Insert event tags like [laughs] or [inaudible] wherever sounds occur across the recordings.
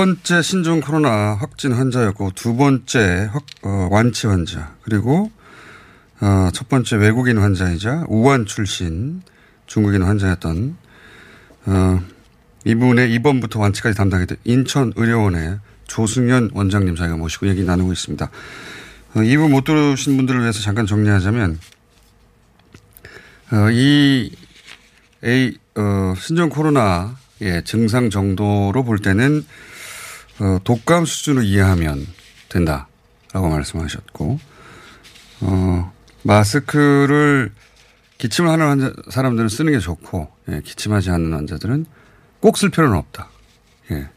번째 신종 코로나 확진 환자였고 두 번째 확, 어, 완치 환자 그리고 어, 첫 번째 외국인 환자이자 우한 출신 중국인 환자였던 어, 이분의 입원부터 완치까지 담당했던 인천의료원의 조승현 원장님 저희가 모시고 얘기 나누고 있습니다. 어, 2부 못 들으신 분들을 위해서 잠깐 정리하자면 어, 이 A, 어, 신종 코로나의 증상 정도로 볼 때는 어, 독감 수준으로 이해하면 된다라고 말씀하셨고, 어, 마스크를 기침을 하는 환자, 사람들은 쓰는 게 좋고, 예, 기침하지 않는 환자들은 꼭 쓸 필요는 없다. 예.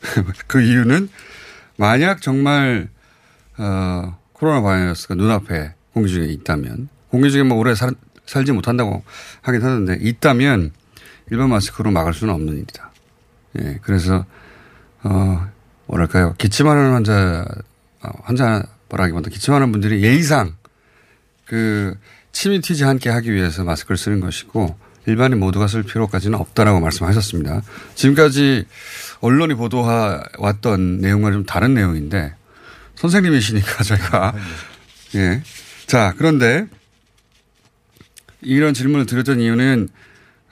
[laughs] 그 이유는 만약 정말, 어, 코로나 바이러스가 눈앞에 공기 중에 있다면, 공기 중에 뭐 오래 살, 살지 못한다고 하긴 하는데, 있다면 일반 마스크로 막을 수는 없는 일이다. 예, 그래서, 어, 뭐랄까요. 기침하는 환자, 어, 환자라기보다 기침하는 분들이 예의상 그 침이 튀지 않게 하기 위해서 마스크를 쓰는 것이고 일반인 모두가 쓸 필요까지는 없다라고 말씀하셨습니다. 지금까지 언론이 보도해왔던 내용과 좀 다른 내용인데 선생님이시니까 [laughs] 저희가 예. 자, 그런데 이런 질문을 드렸던 이유는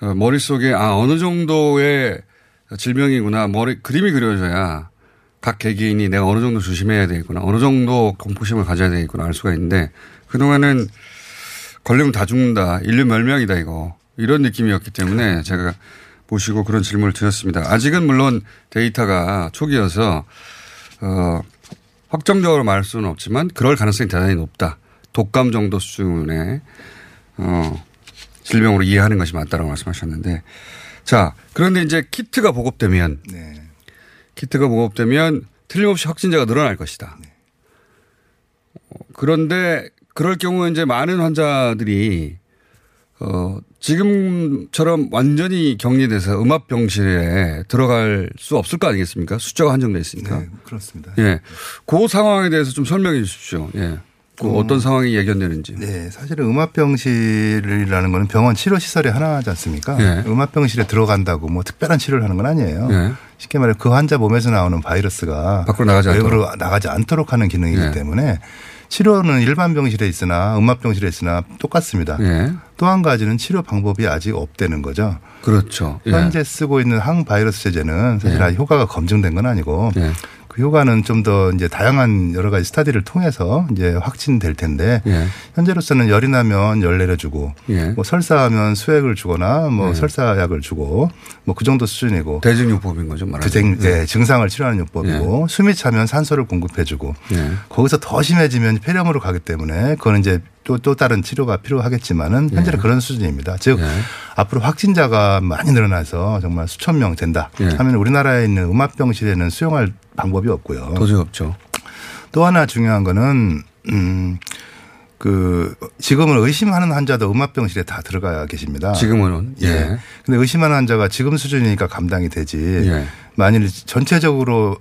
어, 머릿속에 아, 어느 정도의 질병이구나 머리 그림이 그려져야 각 개개인이 내가 어느 정도 조심해야 되겠구나 어느 정도 공포심을 가져야 되겠구나 알 수가 있는데 그동안은 걸리면 다 죽는다 인류 멸망이다 이거 이런 느낌이었기 때문에 제가 보시고 그런 질문을 드렸습니다. 아직은 물론 데이터가 초기여서 어, 확정적으로 말할 수는 없지만 그럴 가능성이 대단히 높다. 독감 정도 수준의 어, 질병으로 이해하는 것이 맞다라고 말씀하셨는데 자 그런데 이제 키트가 보급되면 네. 키트가 보급되면 틀림없이 확진자가 늘어날 것이다. 어, 그런데 그럴 경우에 이제 많은 환자들이 어, 지금처럼 완전히 격리돼서 음압병실에 들어갈 수 없을 거 아니겠습니까? 숫자가 한정돼 있으니까. 네, 그렇습니다. 예. 그 상황에 대해서 좀 설명해 주십시오. 예. 그 음. 어떤 상황이 예견되는지. 네, 사실은 음압병실이라는 거는 병원 치료 시설의 하나지 않습니까? 네. 음압병실에 들어간다고 뭐 특별한 치료를 하는 건 아니에요. 네. 쉽게 말해 그 환자 몸에서 나오는 바이러스가 밖으로 나가지 않도록. 외부로 나가지 않도록 하는 기능이기 네. 때문에 치료는 일반 병실에 있으나 음압병실에 있으나 똑같습니다. 예. 또한 가지는 치료 방법이 아직 없다는 거죠. 그렇죠. 예. 현재 쓰고 있는 항바이러스 제제는 사실 예. 아직 효과가 검증된 건 아니고 예. 그 효과는 좀 더 이제 다양한 여러 가지 스타디를 통해서 이제 확진될 텐데 예. 현재로서는 열이 나면 열 내려주고 예. 뭐 설사하면 수액을 주거나 뭐 예. 설사약을 주고 뭐 그 정도 수준이고 대증요법인 거죠, 말하자면. 대증, 예, 증상을 치료하는 요법이고 숨이 차면 산소를 공급해주고 예. 거기서 더 심해지면 폐렴으로 가기 때문에 그거는 이제 또, 또 다른 치료가 필요하겠지만은 현재는 그런 수준입니다. 즉 예. 앞으로 확진자가 많이 늘어나서 정말 수천 명 된다 예. 하면 우리나라에 있는 음압병실에는 수용할 방법이 없고요. 도저히 없죠. 또 하나 중요한 거는 음. 그 지금은 의심하는 환자도 음압병실에 다 들어가 계십니다. 지금은. 예. 예. 근데 의심하는 환자가 지금 수준이니까 감당이 되지. 예. 만일 전체적으로 어,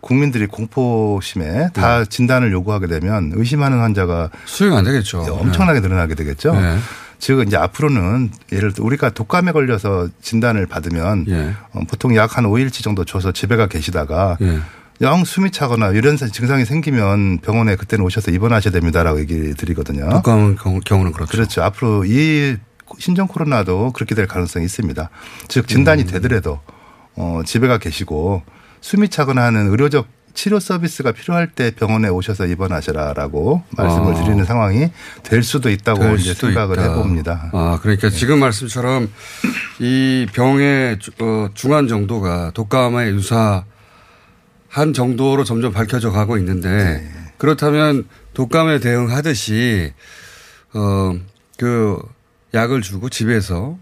국민들이 공포심에 다 진단을 요구하게 되면 의심하는 환자가 수용 안 되겠죠. 엄청나게 늘어나게 되겠죠. 예. 즉 이제 앞으로는 예를 들어 우리가 독감에 걸려서 진단을 받으면 예. 어, 보통 약 한 5일치 정도 줘서 집에 가 계시다가 예. 영 숨이 차거나 이런 증상이 생기면 병원에 그때는 오셔서 입원하셔야 됩니다라고 얘기 드리거든요. 독감 경우- 경우는 그렇죠. 그렇죠. 앞으로 이 신종 코로나도 그렇게 될 가능성이 있습니다. 즉 진단이 음. 되더라도 어 집에 가 계시고 숨이 차거나 하는 의료적 치료 서비스가 필요할 때 병원에 오셔서 입원하시라라고 말씀을 아. 드리는 상황이 될 수도 있다고 될 이제 수도 생각을 있다. 해봅니다. 아, 그러니까 지금 말씀처럼 이 병의 주- 어, 중한 정도가 독감에 유사한 정도로 점점 밝혀져 가고 있는데 네. 그렇다면 독감에 대응하듯이 어, 그 약을 주고 집에서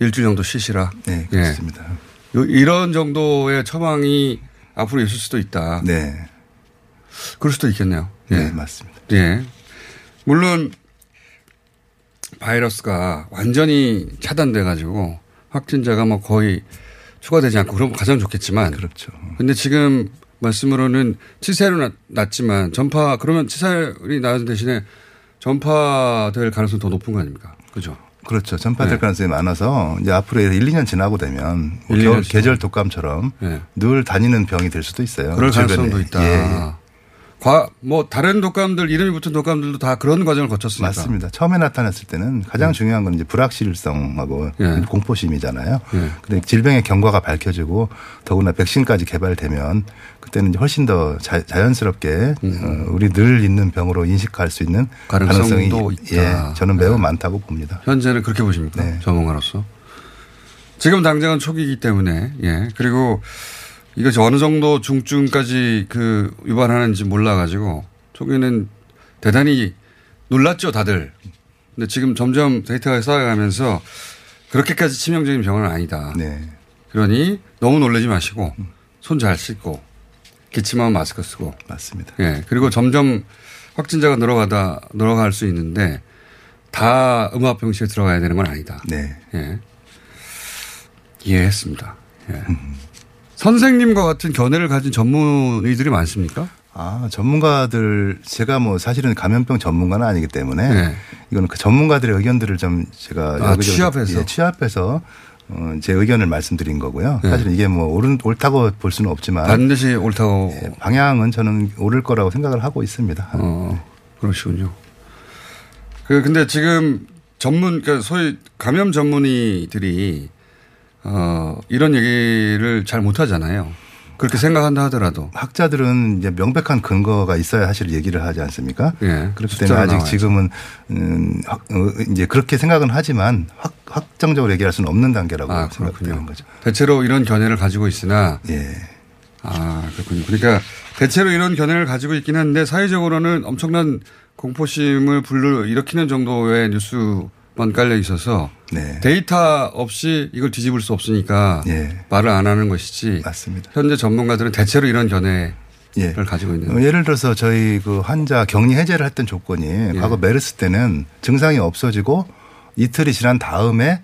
일주일 정도 쉬시라. 네, 예. 그렇습니다. 요- 이런 정도의 처방이 앞으로 있을 수도 있다. 네, 그럴 수도 있겠네요. 네, 예. 맞습니다. 예. 물론 바이러스가 완전히 차단돼 가지고 확진자가 뭐 거의 추가되지 않고 그러면 가장 좋겠지만 그렇죠. 근데 지금 말씀으로는 치사율은 낮- 낮지만 전파 그러면 치사율이 낮은 대신에 전파될 가능성이 더 높은 거 아닙니까? 그죠? 그렇죠. 전파될 네. 가능성이 많아서 이제 앞으로 1, 2년 지나고 되면 뭐 1, 2년 겨울 지나고. 계절 독감처럼 예. 늘 다니는 병이 될 수도 있어요. 그럴. 가능성도 있다. 예, 과, 뭐 다른 독감들 이름이 붙은 독감들도 다 그런 과정을 거쳤습니다. 맞습니다. 처음에 나타났을 때는 가장 네. 중요한 건 이제 불확실성하고 예. 공포심이잖아요. 예. 근데 질병의 경과가 밝혀지고 더구나 백신까지 개발되면 그때는 이제 훨씬 더 자, 연스럽게 어, 우리 늘 있는 병으로 인식할 수 있는 음. 가능성이 있다. 예, 저는 매우 많다고 봅니다. 현재는 그렇게 보십니까? 네. 전문가로서. 지금 당장은 초기이기 때문에, 예. 그리고 이것이 어느 정도 중증까지 그 유발하는지 몰라가지고 초기는 대단히 놀랐죠, 다들. 근데 지금 점점 데이터가 쌓여가면서 그렇게까지 치명적인 병은 아니다. 네. 그러니 너무 놀라지 마시고 손 잘 씻고 기침하면 마스크 쓰고 맞습니다. 예. 그리고 점점 확진자가 늘어가다, 늘어갈 수 있는데 다 음압병실에 들어가야 되는 건 아니다. 네. 예. 이해했습니다. 예. 선생님과 같은 견해를 가진 전문의들이 많습니까? 아, 전문가들 제가 뭐 사실은 감염병 전문가는 아니기 때문에 네. 이거는 그 전문가들의 의견들을 좀 제가 아, 취합해서? 예, 취합해서 어, 제 의견을 말씀드린 거고요. 네. 사실은 이게 뭐 옳은 옳다고 볼 수는 없지만 반드시 옳다고. 예, 방향은 저는 옳을 거라고 생각을 하고 있습니다. 어, 그러시군요. 그, 근데 지금 전문, 그러니까 소위 감염 전문의들이 어, 이런 얘기를 잘 못하잖아요. 그렇게 생각한다 하더라도. 학자들은 이제 명백한 근거가 있어야 사실 얘기를 하지 않습니까? 예. 그렇기 때문에 아직 나와야죠. 지금은 음, 확- 어, 이제 그렇게 생각은 하지만 확, 확정적으로 얘기할 수는 없는 단계라고 아, 생각되는. 거죠. 대체로 이런 견해를 가지고 있으나 예. 아, 그렇군요. 그러니까 대체로 이런 견해를 가지고 있긴 한데 사회적으로는 엄청난 공포심을 불러 일으키는 정도의 뉴스 만 깔려 있어서 네. 데이터 없이 이걸 뒤집을 수 없으니까 예. 말을 안 하는 것이지 맞습니다. 현재 전문가들은 대체로 이런 견해를 예. 가지고 있는 어, 예를 들어서 저희 그 환자 격리 해제를 했던 조건이 예. 과거 메르스 때는 증상이 없어지고 이틀이 지난 다음에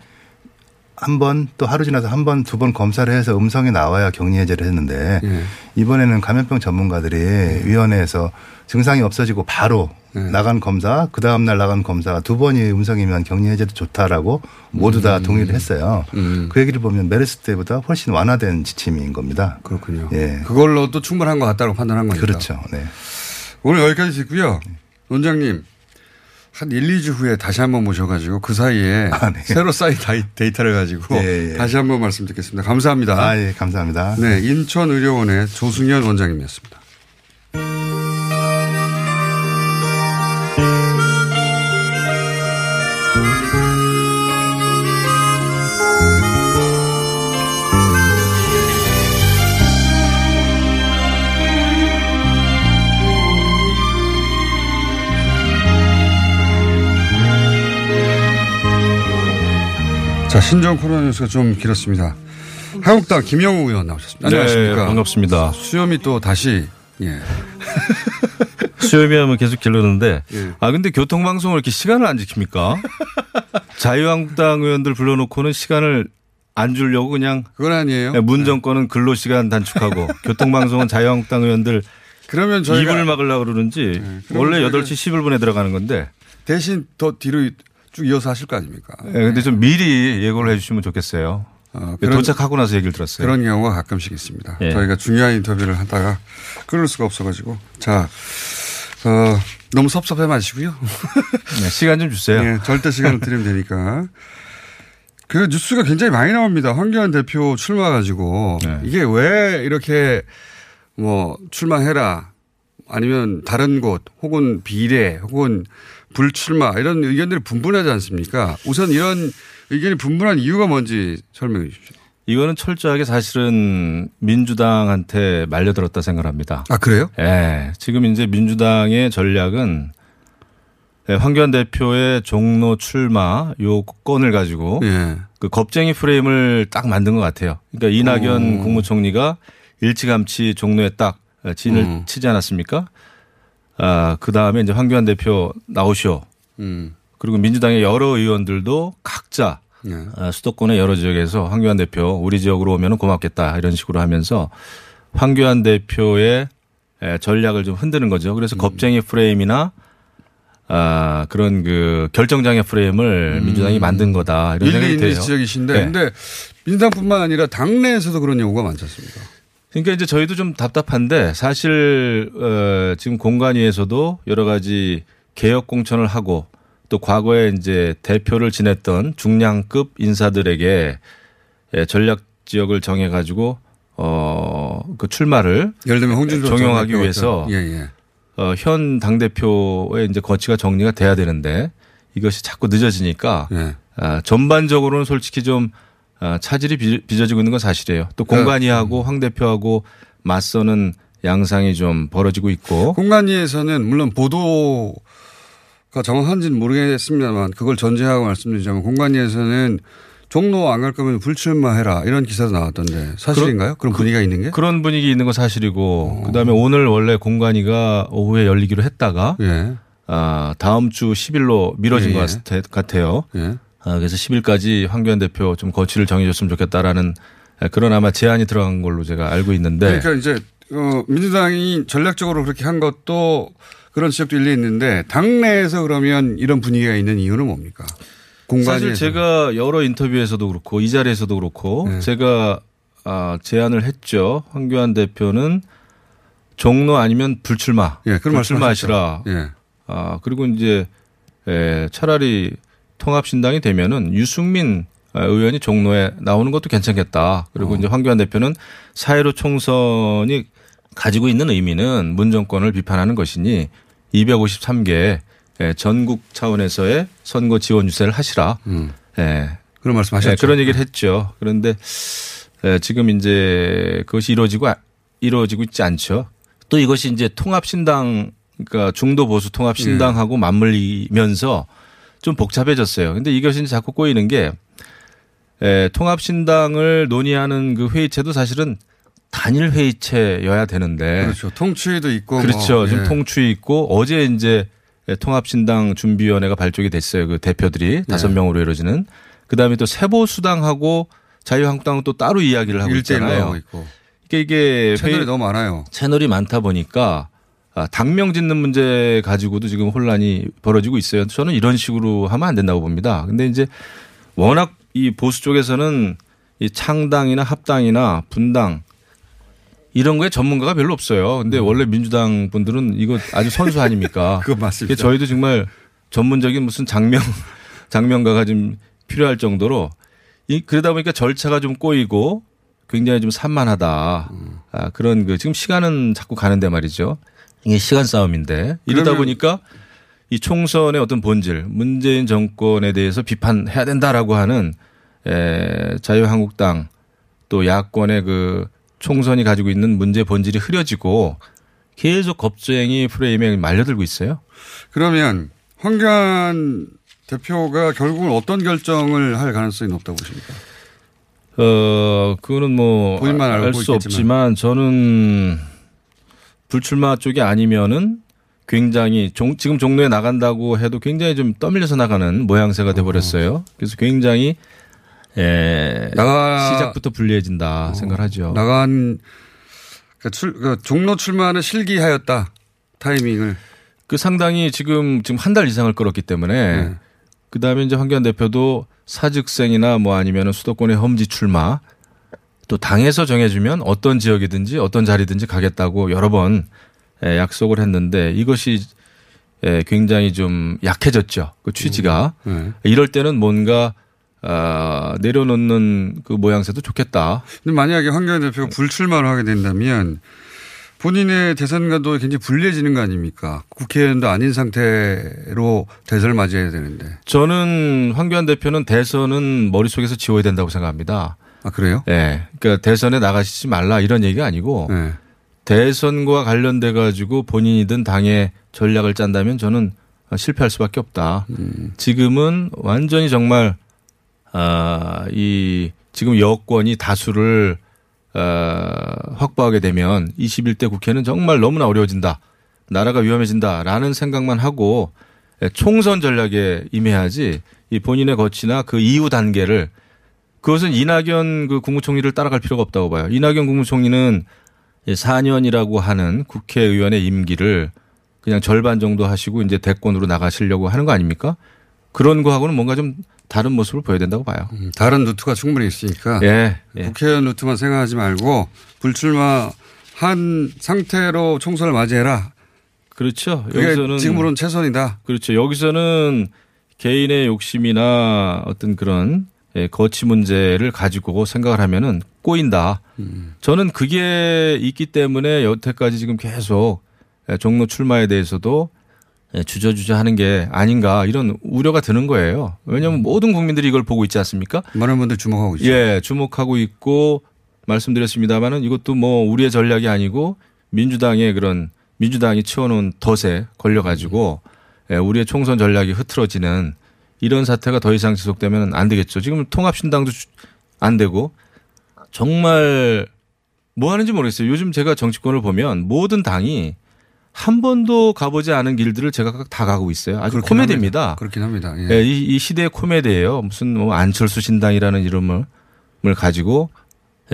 한 번 또 하루 지나서 한 번 두 번 검사를 해서 음성이 나와야 격리 해제를 했는데 예. 이번에는 감염병 전문가들이 위원회에서 증상이 없어지고 바로 예. 나간 검사 그 다음 날 나간 검사가 두 번이 음성이면 격리 해제도 좋다라고 모두 다 동의를 했어요. 음. 그 얘기를 보면 메르스 때보다 훨씬 완화된 지침인 겁니다. 그렇군요. 예. 그걸로도 충분한 것 같다고 판단한 거니까. 그렇죠. 네. 오늘 여기까지 듣고요. 원장님 한 1, 2주 후에 다시 한번 모셔가지고 그 사이에 아, 네. 새로 쌓인 데이터를 가지고 예, 예. 다시 한번 말씀 듣겠습니다. 감사합니다. 아, 예, 감사합니다. 네, 인천의료원의 조승현 원장님이었습니다. 자, 신종 코로나 뉴스가 좀 길었습니다. 한국당 김영우 의원 나오셨습니다. 안녕하십니까. 네, 반갑습니다. 수염이 또 다시, 예. [laughs] 수염이 하면 계속 길르는데 예. 아 근데 교통방송을 이렇게 시간을 안 지킵니까? [laughs] 자유한국당 의원들 불러놓고는 시간을 안 주려고 그냥 그건 아니에요. 문정권은 근로 시간 단축하고 [laughs] 교통방송은 자유한국당 의원들 그러면 저희가 입을 막으려고 그러는지 그러면 원래 저희가- 8시 11분에 들어가는 건데 대신 더 뒤로 쭉 이어서 하실 거 아닙니까? 예, 근데 좀 미리 예고를 해 주시면 좋겠어요. 어, 예, 도착하고 나서 얘기를 들었어요. 그런 경우가 가끔씩 있습니다. 예. 저희가 중요한 인터뷰를 하다가 끊을 수가 없어가지고. 자, 어, 너무 섭섭해 마시고요. 네, 시간 좀 주세요. [laughs] 예, 절대 시간을 드리면 되니까. 그 뉴스가 굉장히 많이 나옵니다. 황교안 대표 출마 가지고 네. 이게 왜 이렇게 뭐 출마해라 아니면 다른 곳 혹은 비례 혹은 불출마 이런 의견들이 분분하지 않습니까? 우선 이런 의견이 분분한 이유가 뭔지 설명해 주십시오. 이거는 철저하게 사실은 민주당한테 말려들었다 생각합니다. 아 그래요? 예. 지금 이제 민주당의 전략은 예, 황교안 대표의 종로 출마 요 건을 가지고 예. 그 겁쟁이 프레임을 딱 만든 것 같아요. 그러니까 이낙연 오. 국무총리가 일찌감치 종로에 딱 진을 음. 치지 않았습니까? 아, 그 다음에 이제 황교안 대표 나오시오. 음. 그리고 민주당의 여러 의원들도 각자 예. 아, 수도권의 여러 지역에서 황교안 대표 우리 지역으로 오면 고맙겠다 이런 식으로 하면서 황교안 대표의 에, 전략을 좀 흔드는 거죠. 음. 그래서 겁쟁이 프레임이나 아, 그런 그 결정장애 프레임을 민주당이 만든 거다 이런 음. 일리 생각이 있는 돼요. 지적이신데 네. 근데 민주당뿐만 아니라 당내에서도 그런 요구가 많지 않습니까? 그러니까 이제 저희도 좀 답답한데 사실 어, 지금 공관위에서도 여러 가지 개혁 공천을 하고 또 과거에 이제 대표를 지냈던 중량급 인사들에게 예, 전략 지역을 정해 가지고 어그 출마를 예를 들면 홍준표 종용하기 위해서 예, 예. 어, 현 당 대표의 이제 거치가 정리가 돼야 되는데 이것이 자꾸 늦어지니까 예. 아, 전반적으로는 솔직히 좀 아, 차질이 빚- 빚어지고 있는 건 사실이에요. 또 네. 공관위하고 황 대표하고 맞서는 양상이 좀 벌어지고 있고 공관위에서는 물론 보도가 정확한지는 모르겠습니다만 그걸 전제하고 말씀드리자면 공관위에서는 종로 안 갈 거면 불출마해라 이런 기사도 나왔던데 사실인가요? 그런 분위기가 있는 게? 그런 분위기 있는 건 어. 사실이고 그다음에 오늘 원래 공관위가 오후에 열리기로 했다가 예. 아, 다음 주 10일로 미뤄진 예, 것 예. 같아- 같아요. 예. 아, 그래서 10일까지 황교안 대표 좀 거취를 정해줬으면 좋겠다라는 그런 아마 제안이 들어간 걸로 제가 알고 있는데 그러니까 이제 어, 민주당이 전략적으로 그렇게 한 것도 그런 지적도 일리 있는데 당내에서 그러면 이런 분위기가 있는 이유는 뭡니까? 공관위에서. 사실 제가 여러 인터뷰에서도 그렇고 이 자리에서도 그렇고 네. 제가 아, 제안을 했죠. 황교안 대표는 종로 아니면 불출마. 예, 그런 불출마하시라. 말씀하셨죠. 예. 아, 그리고 이제 에, 차라리 통합신당이 되면은 유승민 아, 의원이 종로에 나오는 것도 괜찮겠다. 그리고 어. 이제 황교안 대표는 사회로 총선이 가지고 있는 의미는 문 정권을 비판하는 것이니 253개 예, 전국 차원에서의 선거 지원 유세를 하시라. 음. 예. 그런 말씀 하셨죠. 네, 그런 얘기를 했죠. 그런데 에, 지금 이제 그것이 이루어지고 아- 이루어지고 있지 않죠. 또 이것이 이제 통합신당 그러니까 중도 보수 통합신당하고 예. 맞물리면서 좀 복잡해졌어요. 근데 이것이 이제 자꾸 꼬이는 게 에, 통합신당을 논의하는 그 회의체도 사실은 단일 회의체여야 되는데 그렇죠. 통추위도 있고. 그렇죠. 뭐, 지금 예. 통추 있고 어제 이제 통합신당 준비위원회가 발족이 됐어요. 그 대표들이 다섯 네. 명으로 이루어지는. 그 다음에 또 세보수당하고 자유한국당은 또 따로 이야기를 하고 있잖아요. 하고 있고. 이게 이게 채널이 회의- 너무 많아요. 채널이 많다 보니까 아, 당명 짓는 문제 가지고도 지금 혼란이 벌어지고 있어요. 저는 이런 식으로 하면 안 된다고 봅니다. 근데 이제 워낙 이 보수 쪽에서는 이 창당이나 합당이나 분당 이런 거에 전문가가 별로 없어요. 근데 원래 민주당 분들은 이거 아주 선수 아닙니까? [laughs] 음. 그거 맞습니다. 저희도 정말 전문적인 무슨 장명 [laughs] 장명가가 좀 필요할 정도로 이 그러다 보니까 절차가 좀 꼬이고 굉장히 좀 산만하다. 음. 아, 그런 그 지금 시간은 자꾸 가는데 말이죠. 이게 시간 싸움인데 이러다 보니까 이 총선의 어떤 본질, 문재인 정권에 대해서 비판해야 된다라고 하는 에, 자유한국당 또 야권의 그 총선이 가지고 있는 문제 본질이 흐려지고 계속 겁쟁이 프레임에 말려들고 있어요. 그러면 황교안 대표가 결국은 어떤 결정을 할 가능성이 높다고 보십니까? 어, 그거는 뭐 알 수. 없지만 저는 불출마 쪽이 아니면은 굉장히 종, 지금 종로에 나간다고 해도 굉장히 좀 떠밀려서 나가는 모양새가 돼 버렸어요. 그래서 굉장히 에, 나가- 시작부터 불리해진다 생각하죠. 나간 그 출, 그 종로 출마는 실기하였다 타이밍을. 그 상당히 지금 지금 한 달 이상을 끌었기 때문에 네. 그 다음에 이제 황교안 대표도 사직생이나 뭐 아니면은 수도권의 험지 출마 또 당에서 정해주면 어떤 지역이든지 어떤 자리든지 가겠다고 여러 번 예, 약속을 했는데 이것이 예, 굉장히 좀 약해졌죠. 그 취지가. 네. 이럴 때는 뭔가 아, 내려놓는 그 모양새도 좋겠다. 근데 만약에 황교안 대표가 불출마를 하게 된다면 본인의 대선과도 굉장히 불리해지는 거 아닙니까? 국회의원도 아닌 상태로 대선을 맞이해야 되는데. 저는 황교안 대표는 대선은 머릿속에서 지워야 된다고 생각합니다. 아, 그래요? 예. 그러니까 대선에 나가시지 말라 이런 얘기가 아니고 네. 대선과 관련돼 가지고 본인이든 당의 전략을 짠다면 저는 실패할 수밖에 없다. 지금은 완전히 정말 아이 지금 여권이 다수를 어, 확보하게 되면 21대 국회는 정말 너무나 어려워진다. 나라가 위험해진다라는 생각만 하고 예, 총선 전략에 임해야지 이 본인의 거치나 그 이후 단계를 그것은 이낙연 그 국무총리를 따라갈 필요가 없다고 봐요. 이낙연 국무총리는 4년이라고 하는 국회의원의 임기를 그냥 절반 정도 하시고 이제 대권으로 나가시려고 하는 거 아닙니까? 그런 거하고는 뭔가 좀 다른 모습을 보여야 된다고 봐요. 음, 다른 루트가 충분히 있으니까. 예. 예. 국회의원 루트만 생각하지 말고 불출마 한 상태로 총선을 맞이해라. 그렇죠. 여기서는 지금으로는 최선이다. 그렇죠. 여기서는 개인의 욕심이나 어떤 그런 예, 거치 문제를 가지고 생각을 하면은 꼬인다. 저는 그게 있기 때문에 여태까지 지금 계속 예, 종로 출마에 대해서도 예, 주저주저 하는 게 아닌가 이런 우려가 드는 거예요. 왜냐하면 모든 국민들이 이걸 보고 있지 않습니까? 많은 분들 주목하고 있죠. 예, 주목하고 있고 말씀드렸습니다만은 이것도 뭐 우리의 전략이 아니고 민주당의 그런 민주당이 치워놓은 덫에 걸려가지고 예, 우리의 총선 전략이 흐트러지는 이런 사태가 더 이상 지속되면 안 되겠죠. 지금 통합신당도 주- 안 되고 정말 뭐 하는지 모르겠어요. 요즘 제가 정치권을 보면 모든 당이 한 번도 가보지 않은 길들을 제가 다 가고 있어요. 아주 코미디입니다. 합니다. 그렇긴 합니다. 예. 예, 이, 이 시대의 코미디예요. 무슨 뭐 안철수 신당이라는 이름을 을 가지고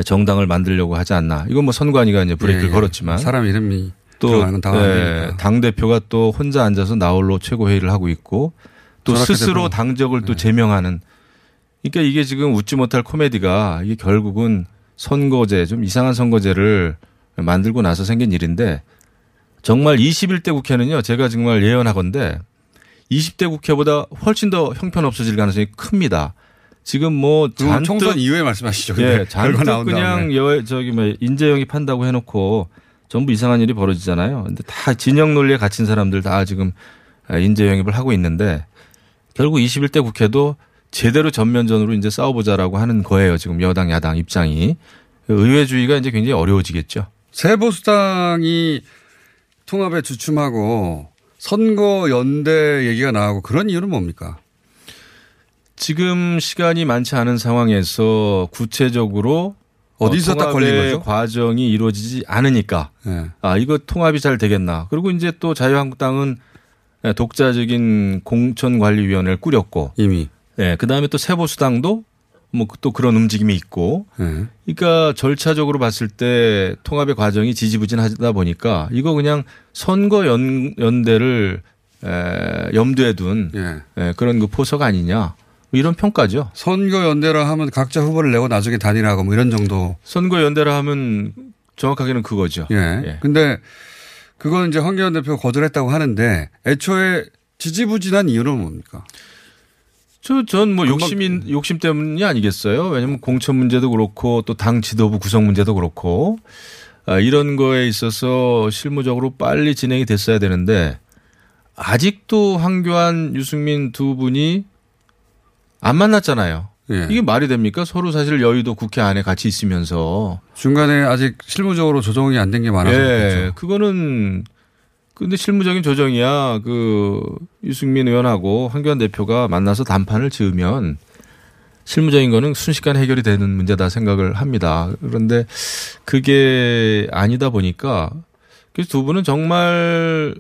정당을 만들려고 하지 않나. 이건 뭐 선관위가 이제 브레이크를 예, 예. 걸었지만 사람 이름이 또 들어가는 건 당황 되니까. 당 대표가 또 혼자 앉아서 나홀로 최고 회의를 하고 있고 또 스스로 당적을 또 네. 제명하는. 그러니까 이게 지금 웃지 못할 코미디가 이게 결국은 선거제 좀 이상한 선거제를 만들고 나서 생긴 일인데 정말 21대 국회는요 제가 정말 예언하건데 20대 국회보다 훨씬 더 형편없어질 가능성이 큽니다. 지금 뭐 그건 잔뜩 총선 이후에 말씀하시죠. 예, 잔뜩 그냥. 여 저기 뭐 인재 영입한다고 해놓고 전부 이상한 일이 벌어지잖아요. 근데 다 진영 논리에 갇힌 사람들 다 지금 인재 영입을 하고 있는데 결국 21대 국회도 제대로 전면전으로 이제 싸워보자라고 하는 거예요. 지금 여당 야당 입장이 의회주의가 이제 굉장히 어려워지겠죠. 새 보수당이 통합에 주춤하고 선거 연대 얘기가 나오고 그런 이유는 뭡니까? 지금 시간이 많지 않은 상황에서 구체적으로 어디서 딱 걸린 거죠? 과정이 이루어지지 않으니까 예. 아, 이거 통합이 잘 되겠나. 그리고 이제 또 자유한국당은 독자적인 공천관리위원회를 꾸렸고, 이미. 예, 그 다음에 또 세보수당도 뭐 또 그런 움직임이 있고, 예. 그러니까 절차적으로 봤을 때 통합의 과정이 지지부진하다 보니까 이거 그냥 선거 연, 연대를 에, 염두에 둔 예. 예, 그런 그 포석 아니냐. 뭐 이런 평가죠. 선거 연대라 하면 각자 후보를 내고 나중에 단일화하고 뭐 이런 정도. 선거 연대라 하면 정확하게는 그거죠. 예. 예. 근데 그건 이제 황교안 대표가 거절했다고 하는데 애초에 지지부진한 이유는 뭡니까? 저, 전 뭐 욕심인, 욕심 때문이 아니겠어요? 왜냐면 공천 문제도 그렇고 또 당 지도부 구성 문제도 그렇고, 아, 이런 거에 있어서 실무적으로 빨리 진행이 됐어야 되는데, 아직도 황교안, 유승민 두 분이 안 만났잖아요. 예. 이게 말이 됩니까? 서로 사실 여의도 국회 안에 같이 있으면서. 중간에 아직 실무적으로 조정이 안 된 게 많아서 예, 그렇죠. 그거는 근데 실무적인 조정이야. 그 유승민 의원하고 황교안 대표가 만나서 단판을 지으면 실무적인 거는 순식간에 해결이 되는 문제다 생각을 합니다. 그런데 그게 아니다 보니까 그래서 두 분은 정말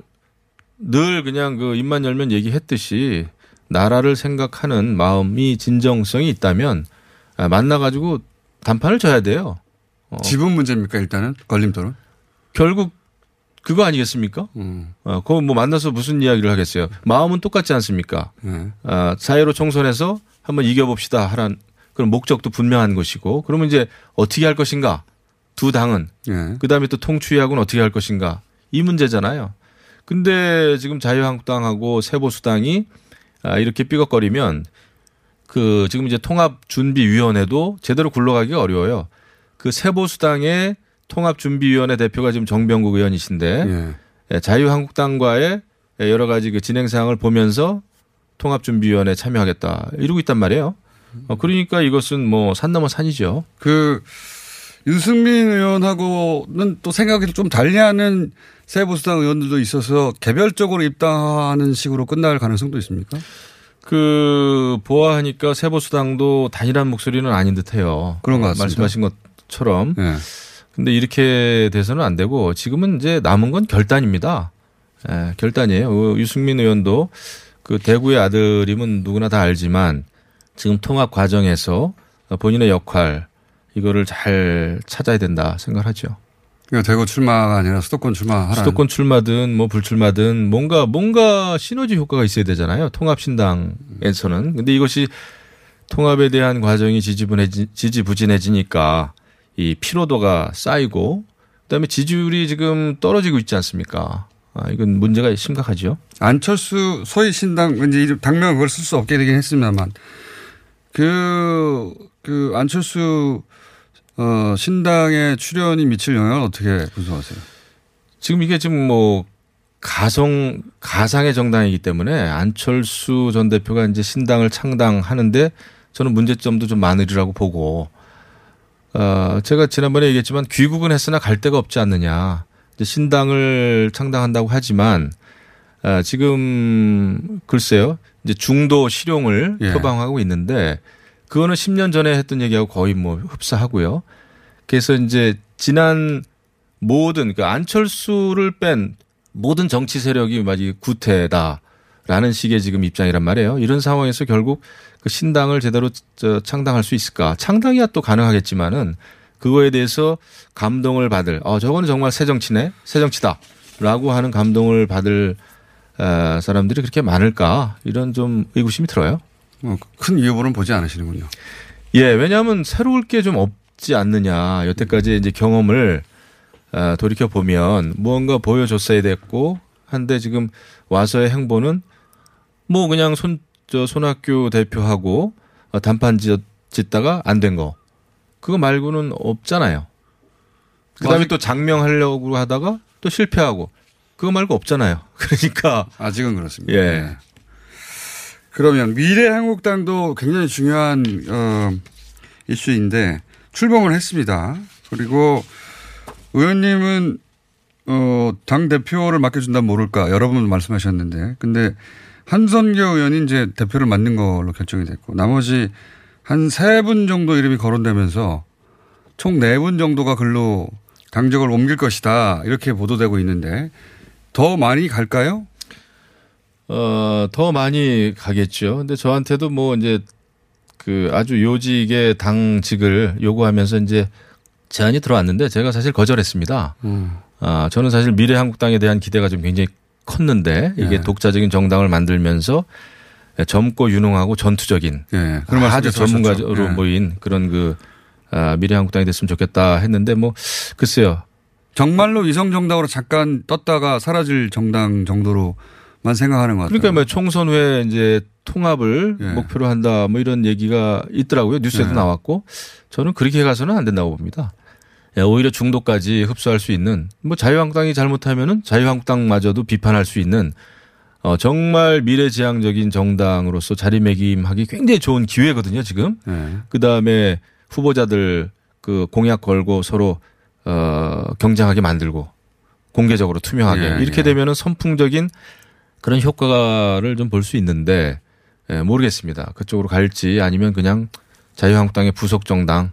늘 그냥 그 입만 열면 얘기했듯이 나라를 생각하는 마음이 진정성이 있다면 아, 만나가지고 단판을 져야 돼요. 어. 지분 문제입니까 일단은 걸림돌은? 결국 그거 아니겠습니까? 음. 어, 그거 뭐 만나서 무슨 이야기를 하겠어요. 마음은 똑같지 않습니까? 예. 아, 사회로 총선에서 한번 이겨봅시다 하란 그런 목적도 분명한 것이고 그러면 이제 어떻게 할 것인가? 두 당은 예. 그 다음에 또 통추위하고는 어떻게 할 것인가? 이 문제잖아요. 근데 지금 자유한국당하고 세보수당이 아, 이렇게 삐걱거리면 그 지금 이제 통합준비위원회도 제대로 굴러가기가 어려워요. 그 세보수당의 통합준비위원회 대표가 지금 정병국 의원이신데 예. 예, 자유한국당과의 여러 가지 그 진행 사항을 보면서 통합준비위원회 에 참여하겠다 이러고 있단 말이에요. 어, 그러니까 이것은 뭐 산 넘어 산이죠. 그 윤승민 의원하고는 또 생각이 좀 달리하는 새 보수당 의원들도 있어서 개별적으로 입당하는 식으로 끝날 가능성도 있습니까? 그 보아하니까 새 보수당도 단일한 목소리는 아닌 듯해요. 그런 것 같습니다. 말씀하신 것처럼. 예. 근데 이렇게 돼서는 안 되고 지금은 이제 남은 건 결단입니다. 예, 결단이에요. 어, 유승민 의원도 그 대구의 아들임은 누구나 다 알지만 지금 통합 과정에서 본인의 역할 이거를 잘 찾아야 된다 생각하죠. 그러니까 대구 출마가 아니라 수도권 출마하라. 수도권 출마든 뭐 불출마든 뭔가 뭔가 시너지 효과가 있어야 되잖아요. 통합신당에서는. 근데 이것이 통합에 대한 과정이 지지분해지, 지지부진해지니까 이 피로도가 쌓이고 그다음에 지지율이 지금 떨어지고 있지 않습니까? 아, 이건 문제가 심각하죠. 안철수 소위 신당 이제 당명 그걸 쓸 수 없게 되긴 했습니다만 그, 그 안철수 어, 신당의 출연이 미칠 영향을 어떻게 분석하세요? 지금 이게 지금 뭐 가성 가상의 정당이기 때문에 안철수 전 대표가 이제 신당을 창당하는데 저는 문제점도 좀 많으리라고 보고 어 제가 지난번에 얘기했지만 귀국은 했으나 갈 데가 없지 않느냐. 이제 신당을 창당한다고 하지만 아, 지금 글쎄요. 이제 중도 실용을 예. 표방하고 있는데 그거는 10년 전에 했던 얘기하고 거의 뭐 흡사하고요. 그래서 이제 지난 모든 그 안철수를 뺀 모든 정치 세력이 마치 구태다라는 식의 지금 입장이란 말이에요. 이런 상황에서 결국 그 신당을 제대로 저 창당할 수 있을까? 창당이야 또 가능하겠지만은 그거에 대해서 감동을 받을 어 저거는 정말 새 정치네, 새 정치다라고 하는 감동을 받을 어, 사람들이 그렇게 많을까? 이런 좀 의구심이 들어요. 뭐큰 위협으로는 보지 않으시는군요. 예, 왜냐하면 새로울 게 좀 없지 않느냐. 여태까지 이제 경험을 아, 돌이켜 보면 무언가 보여줬어야 됐고 한데 지금 와서의 행보는 뭐 그냥 손 저 손학규 대표하고 어, 단판 짓- 짓다가 안 된 거. 그거 말고는 없잖아요. 그다음에 아직- 또 장명하려고 하다가 또 실패하고 그거 말고 없잖아요. [laughs] 그러니까 아직은 그렇습니다. 예. 네. 그러면 미래한국당도 굉장히 중요한 어, 이슈인데 출범을 했습니다. 그리고 의원님은 어, 당 대표를 맡겨준다면 모를까 여러 번 말씀하셨는데 근데 한선교 의원이 이제 대표를 맡는 걸로 결정이 됐고 나머지 한 세 분 정도 이름이 거론되면서 총 네 분 정도가 글로 당적을 옮길 것이다 이렇게 보도되고 있는데 더 많이 갈까요? 어, 더 많이 가겠죠. 근데 저한테도 뭐 이제 그 아주 요직의 당직을 요구하면서 이제 제안이 들어왔는데 제가 사실 거절했습니다. 음. 아, 저는 사실 미래한국당에 대한 기대가 좀 굉장히 컸는데 이게 네. 독자적인 정당을 만들면서 젊고 유능하고 전투적인 예. 그런 말씀 아주 전문가로 하셨죠. 예. 모인 그런 그 아, 미래한국당이 됐으면 좋겠다 했는데 뭐 글쎄요. 정말로 위성 정당으로 잠깐 떴다가 사라질 정당 정도로 만 생각하는 것 같아요. 그러니까 뭐 총선 후에 이제 통합을 예. 목표로 한다 뭐 이런 얘기가 있더라고요. 뉴스에도 예. 나왔고 저는 그렇게 가서는 안 된다고 봅니다. 예, 오히려 중도까지 흡수할 수 있는 뭐 자유한국당이 잘못하면은 자유한국당마저도 비판할 수 있는 어, 정말 미래지향적인 정당으로서 자리매김하기 굉장히 좋은 기회거든요. 지금 예. 그 다음에 후보자들 그 공약 걸고 서로 어 경쟁하게 만들고 공개적으로 투명하게 예, 이렇게 예. 되면은 선풍적인 그런 효과를 좀 볼 수 있는데 예, 모르겠습니다. 그쪽으로 갈지 아니면 그냥 자유한국당의 부속 정당,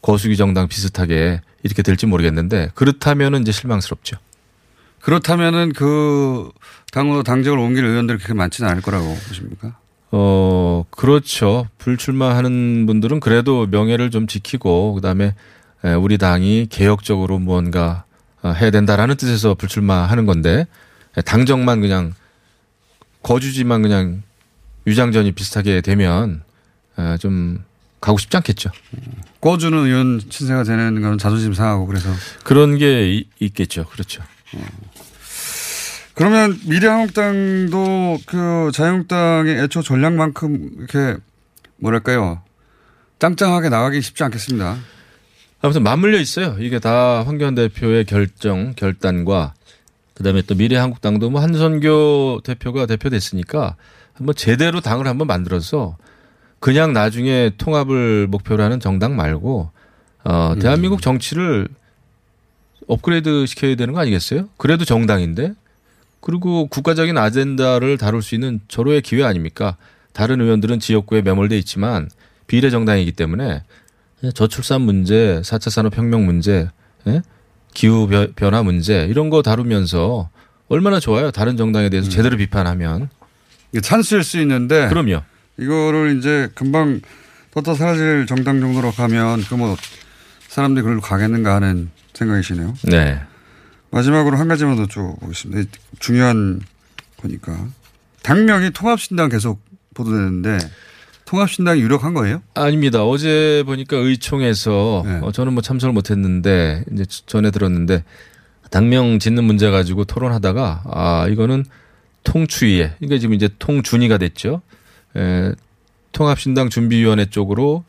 거수기 정당 비슷하게 이렇게 될지 모르겠는데 그렇다면은 이제 실망스럽죠. 그렇다면은 그 당으로 당적을 옮길 의원들이 그렇게 많지는 않을 거라고 보십니까? 어, 그렇죠. 불출마하는 분들은 그래도 명예를 좀 지키고 그다음에 에, 우리 당이 개혁적으로 무언가 어, 해야 된다라는 뜻에서 불출마하는 건데 에, 당정만 그냥 거주지만 그냥 유장전이 비슷하게 되면 에, 좀 가고 싶지 않겠죠. 꿔주는 의원 신세가 되는 건 자존심 상하고 그래서 그런 게 이- 있겠죠. 그렇죠. 그러면 미래한국당도 그 자유한국당의 애초 전략만큼 이렇게 뭐랄까요 짱짱하게 나가기 쉽지 않겠습니다. 아무튼 맞물려 있어요. 이게 다 황교안 대표의 결정, 결단과 그다음에 또 미래한국당도 뭐 한선교 대표가 대표됐으니까 한번 제대로 당을 한번 만들어서 그냥 나중에 통합을 목표로 하는 정당 말고 어 대한민국 정치를 업그레이드 시켜야 되는 거 아니겠어요? 그래도 정당인데 그리고 국가적인 아젠다를 다룰 수 있는 절호의 기회 아닙니까? 다른 의원들은 지역구에 매몰돼 있지만 비례 정당이기 때문에 저출산 문제, 4차 산업 혁명 문제, 예? 기후 변- 변화 문제 이런 거 다루면서 얼마나 좋아요. 다른 정당에 대해서 제대로 비판하면. 찬스일 수 있는데 그럼요. 이거를 이제 금방 떴다 사라질 정당 정도로 가면 그 뭐 사람들이 그걸로 가겠는가 하는 생각이시네요. 네. 마지막으로 한 가지만 더 여쭤보겠습니다. 중요한 거니까. 당명이 통합신당 계속 보도되는데 통합신당이 유력한 거예요? 아닙니다. 어제 보니까 의총에서 네. 어, 저는 뭐 참석을 못했는데 이제 전에 들었는데 당명 짓는 문제 가지고 토론하다가 아 이거는 통추위에 그러니까 지금 이제 통준위가 됐죠. 에, 통합신당 준비위원회 쪽으로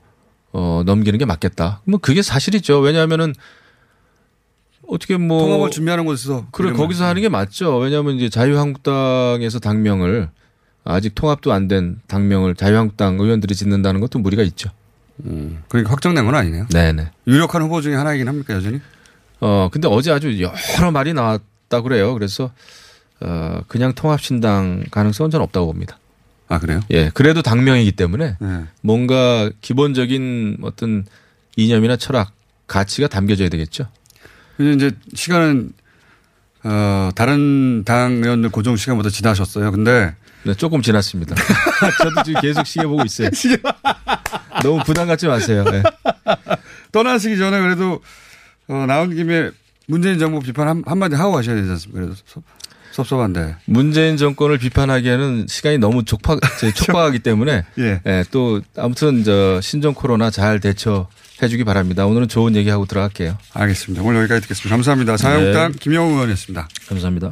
어, 넘기는 게 맞겠다. 뭐 그게 사실이죠. 왜냐하면은 어떻게 뭐 통합을 준비하는 곳에서 그래 거기서 하는 게 맞죠. 왜냐하면 이제 자유한국당에서 당명을 아직 통합도 안 된 당명을 자유한국당 의원들이 짓는다는 것도 무리가 있죠. 음, 그러니까 확정된 건 아니네요. 네네. 유력한 후보 중에 하나이긴 합니까 여전히? 어 근데 어제 아주 여러 말이 나왔다 그래요. 그래서 어 그냥 통합신당 가능성은 전 없다고 봅니다. 아 그래요? 예, 그래도 당명이기 때문에 네. 뭔가 기본적인 어떤 이념이나 철학, 가치가 담겨져야 되겠죠. 이제 시간은 어, 다른 당 의원들 고정 시간보다 지나셨어요. 근데 네, 조금 지났습니다. [laughs] 저도 지금 계속 시계 보고 있어요. [laughs] 너무 부담 갖지 마세요. 예. 떠나시기 전에 그래도 어, 나온 김에 문재인 정부 비판 한, 한마디 하고 가셔야 되지 않습니까? 그래도 섭, 섭섭한데. 문재인 정권을 비판하기에는 시간이 너무 촉박, [laughs] 촉박하기 때문에 예. 예, 또 아무튼 저 신종 코로나 잘 대처해 주기 바랍니다. 오늘은 좋은 얘기하고 들어갈게요. 알겠습니다. 오늘 여기까지 듣겠습니다. 감사합니다. 자유한국당 네. 김영우 의원이었습니다. 감사합니다.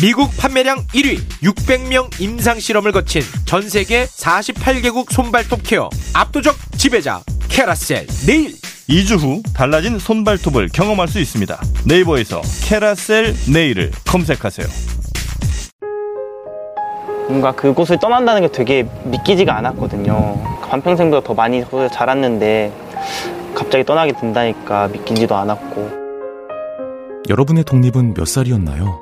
미국 판매량 1위 600명 임상 실험을 거친 전 세계 48개국 손발톱 케어. 압도적 지배자 캐라셀 네일. 2주 후 달라진 손발톱을 경험할 수 있습니다. 네이버에서 캐라셀 네일을 검색하세요. 뭔가 그곳을 떠난다는 게 되게 믿기지가 않았거든요. 반평생보다 더 많이 자랐는데 갑자기 떠나게 된다니까 믿기지도 않았고. 여러분의 독립은 몇 살이었나요?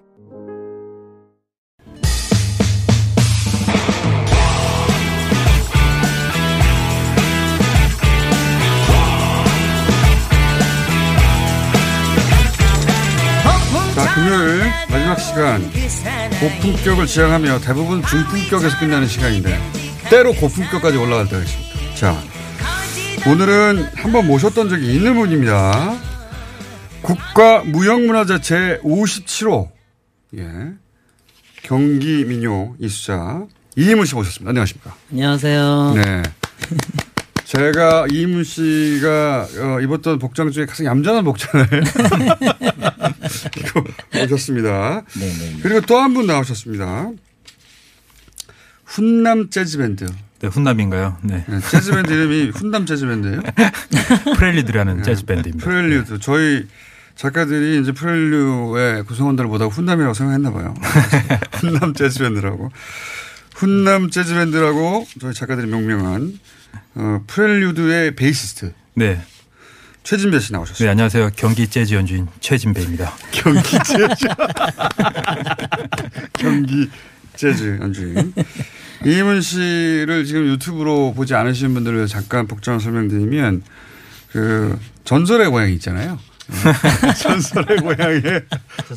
금요일 마지막 시간 고품격을 지향하며 대부분 중품격에서 끝나는 시간인데 때로 고품격까지 올라갈 때가 있습니다. 자, 오늘은 한번 모셨던 적이 있는 분입니다. 국가무형문화재 제57호 예. 경기 민요 이수자 이희문 씨 모셨습니다. 안녕하십니까? 안녕하세요. 네. [laughs] 제가 이희문 씨가 어, 입었던 복장 중에 가장 얌전한 복장을 [laughs] 입고 오셨습니다. 네네. 그리고 또 한 분 나오셨습니다. 훈남 재즈 밴드. 네, 훈남인가요? 네. 네, 재즈 밴드 이름이 훈남 재즈 밴드예요. [laughs] 프렐류드라는 재즈 밴드입니다. 프렐류드. 저희 작가들이 이제 프렐류드의 구성원들을 보다 훈남이라고 생각했나 봐요. [laughs] 훈남 재즈 밴드라고. 훈남 재즈 밴드라고 저희 작가들이 명명한 어, 프렐류드의 베이시스트 네. 최진배 씨 나오셨어요. 네, 안녕하세요. 경기 재즈 연주인 최진배입니다. [laughs] 경기 재즈. [laughs] 경기 재즈 연주인. 이문 씨를 지금 유튜브로 보지 않으시는 분들을 잠깐 복잡한 설명드리면 그 전설의 고향이 있잖아요. 예. [laughs] 전설의 고향의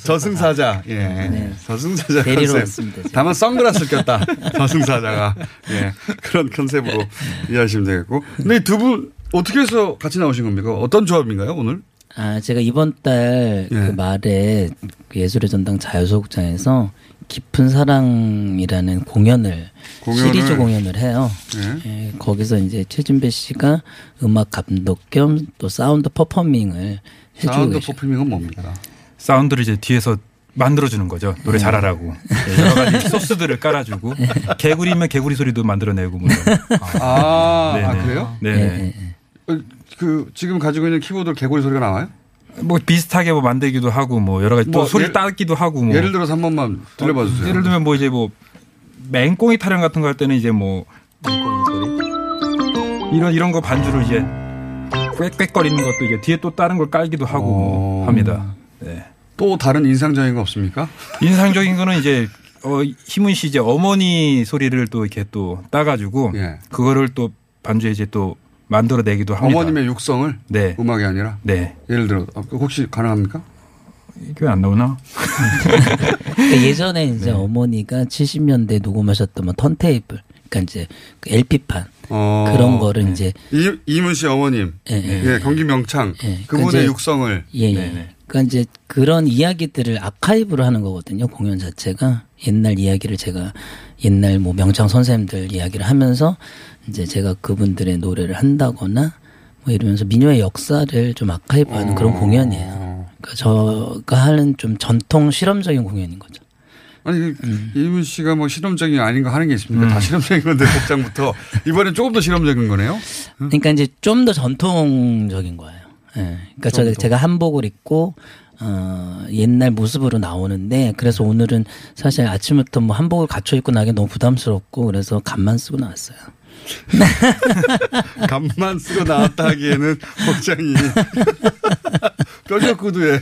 저승사자. 예. 네. 저승사자 컨셉. 왔습니다. 다만 선글라스를 꼈다. [laughs] 저승사자가. 예. 그런 컨셉으로 이해하시면 되겠고. 근데 두 분 어떻게 해서 같이 나오신 겁니까? 어떤 조합인가요, 오늘? 아, 제가 이번 달그 예. 말에 그 예술의 전당 자유소극장에서 깊은 사랑이라는 공연을, 공연을. 시리즈 공연을 해요. 예. 예, 거기서 이제 최진배 씨가 음악 감독 겸 또 사운드 performing을 사운드. performing은 뭡니까? 사운드를 이제 뒤에서 만들어주는 거죠. 노래 네. 잘하라고. 네, 여러 가지 소스들을 깔아주고 [laughs] 개구리면 개구리 소리도 만들어내고 뭐. 아. 아, 그래요? 네네. 어, 그 지금 가지고 있는 키보드 개구리 소리가 나와요? 뭐 비슷하게 뭐 만들기도 하고 뭐 여러 가지 또뭐 소리 예를- 따기도 하고 뭐 예를 들어서 한 번만 들려봐 주세요. 예를 들면 뭐 이제 뭐 맹꽁이 타령 같은 거 할 때는 이제 뭐 이런 이런 거 반주를 이제 꽥꽥거리는 것도 이제 뒤에 또 다른 걸 깔기도 하고 뭐 합니다. 네. 또 다른 인상적인 거 없습니까? 인상적인 거는 이제 어 희문 씨 이제 어머니 소리를 또 이렇게 또 따가지고 예. 그거를 또 반주에 이제 또 만들어내기도 합니다. 어머님의 육성을 네. 음악이 아니라 네. 예를 들어 어, 혹시 가능합니까? 이게 안 나오나? [laughs] 그러니까 예전에 이제 네. 어머니가 70년대 녹음하셨던 뭐 턴테이블, 그러니까 이제 그 LP판 어. 그런 거를 이제 이, 이문 씨 어머님, 예, 예, 예. 경기 명창 예, 그분의 이제- 육성을 예, 예. 그러니까 이제 그런 이야기들을 아카이브로 하는 거거든요. 공연 자체가 옛날 이야기를 제가 옛날 뭐 명창 선생님들 이야기를 하면서 이제 제가 그분들의 노래를 한다거나 뭐 이러면서 민요의 역사를 좀 아카이브하는 그런 공연이에요. 그러니까 저가 하는 좀 전통 실험적인 공연인 거죠. 아니 그 음. 이문 씨가 뭐 실험적인 거 아닌 거 하는 게 있습니까? 다 실험적인 건데 복장부터 [laughs] 이번엔 조금 더 실험적인 거네요. 그러니까 이제 좀 더 전통적인 거예요. 예. 그러니까 저. 제가 한복을 입고 어, 옛날 모습으로 나오는데 그래서 오늘은 사실 아침부터 뭐 한복을 갖춰 입고 나기 너무 부담스럽고 그래서 간만 쓰고 나왔어요. [laughs] 간만 쓰고 나왔다 하기에는 복장이 [laughs] 뼈적 구두에